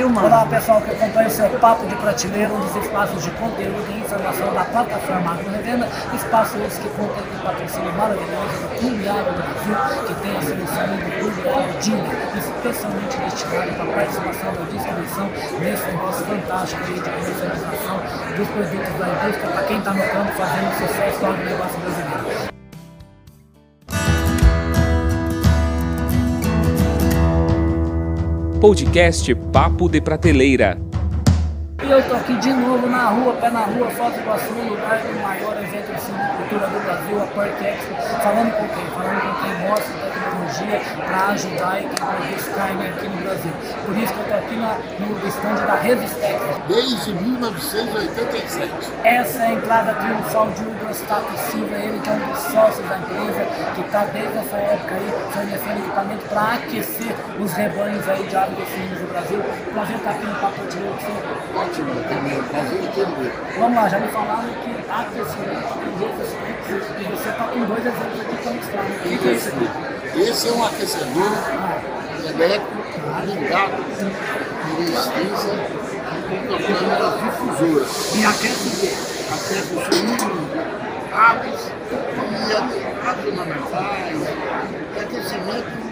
filmando. Olá pessoal que acompanha o seu Papo de Prateleira, um dos espaços de conteúdo e informação da plataforma Agro Revenda, espaço esse que conta com patrocínio maravilhoso do Clube do Brasil, que tem a solução do Clube Agro Dina, especialmente destinado para a participação da distribuição desse negócio fantástico de comercialização dos produtos da indústria para quem está no campo fazendo sucesso do agronegócio brasileiro. Podcast Papo de Prateleira. E eu tô aqui de novo na rua, pé na rua, Foz do Iguaçu, lugar do maior evento de silvicultura do Brasil, a Park Expo, falando com quem? Falando com quem mostra tecnologia para ajudar e quem produz carne aqui no Brasil. Por isso que eu tô aqui na, no stand da Revistec. Desde 1987. Essa é a entrada triunfal de Hugo Eustáquio Silva, ele que é um dos sócios da empresa, que está desde essa época aí fornecendo equipamento para aquecer os rebanhos aí de aves do Brasil. Prazer estar aqui no Papo de Ouro. Também. Ver. Vamos lá, já me falaram que tem aquecimento e você está com dois exemplos aqui para mostrar. O que, que é isso aqui? Esse é um aquecedor elétrico ligado por extensa com câmeras difusoras. E aquece o quê? Aquece o suíno, aves e aves ornamentais. E aquecimento é Aquecimento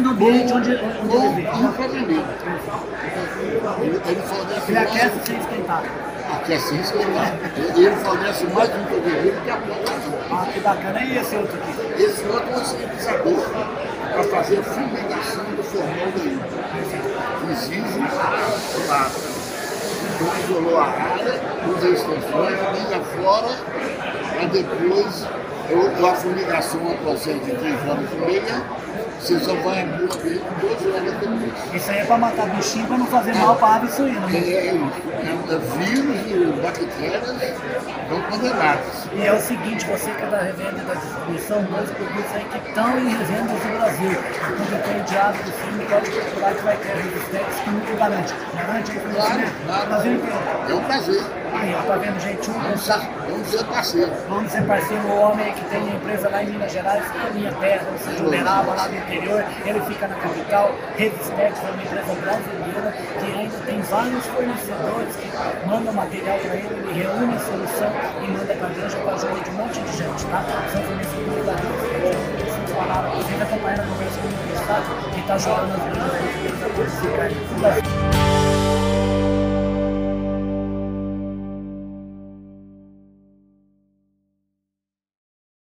do ambiente onde, onde ele e vive. família. Ele, ele fornece Ele aquece sem esquentar. aquece isso, ele ele fornece mais um produto que a plantação. Ah, que bacana. E esse outro aqui? Esse outro é um sintetizador para fazer a fumigação do formaldeído. Exige lata. Então isolou a área, usa extensões, liga fora, para depois eu, a fumigação é um processo de 3 horas e meia, você só vai abrir o ambiente 12 horas depois. Isso aí é para matar bichinho para não fazer mal para ave suína. É, Né? é. É, é vírus e bactérias estão condenados. E é o seguinte, você que é da revenda da distribuição, dois produtos aí que estão em revendas do Brasil. O produtor de ave do filme pode procurar que vai ter Revistex que muito garante. Garante o Claro, claro. Brasil inteiro. É um prazer. Aí, ó, tá vendo, gente? Um Vamos ser, vamos ser parceiros. Vamos ser parceiro, o homem que tem uma empresa lá em Minas Gerais, que é a minha terra, ou seja, Uberaba, lá do interior, ele fica na capital, Revistex é uma empresa brasileira que ainda tem vários fornecedores que mandam material para ele, ele reúne a solução e manda para dentro com a ajuda de um monte de gente, tá? São fornecedores da falaram, vocês acompanharam a conversa com o Estado, que está ajudando as grandes empresas a carne.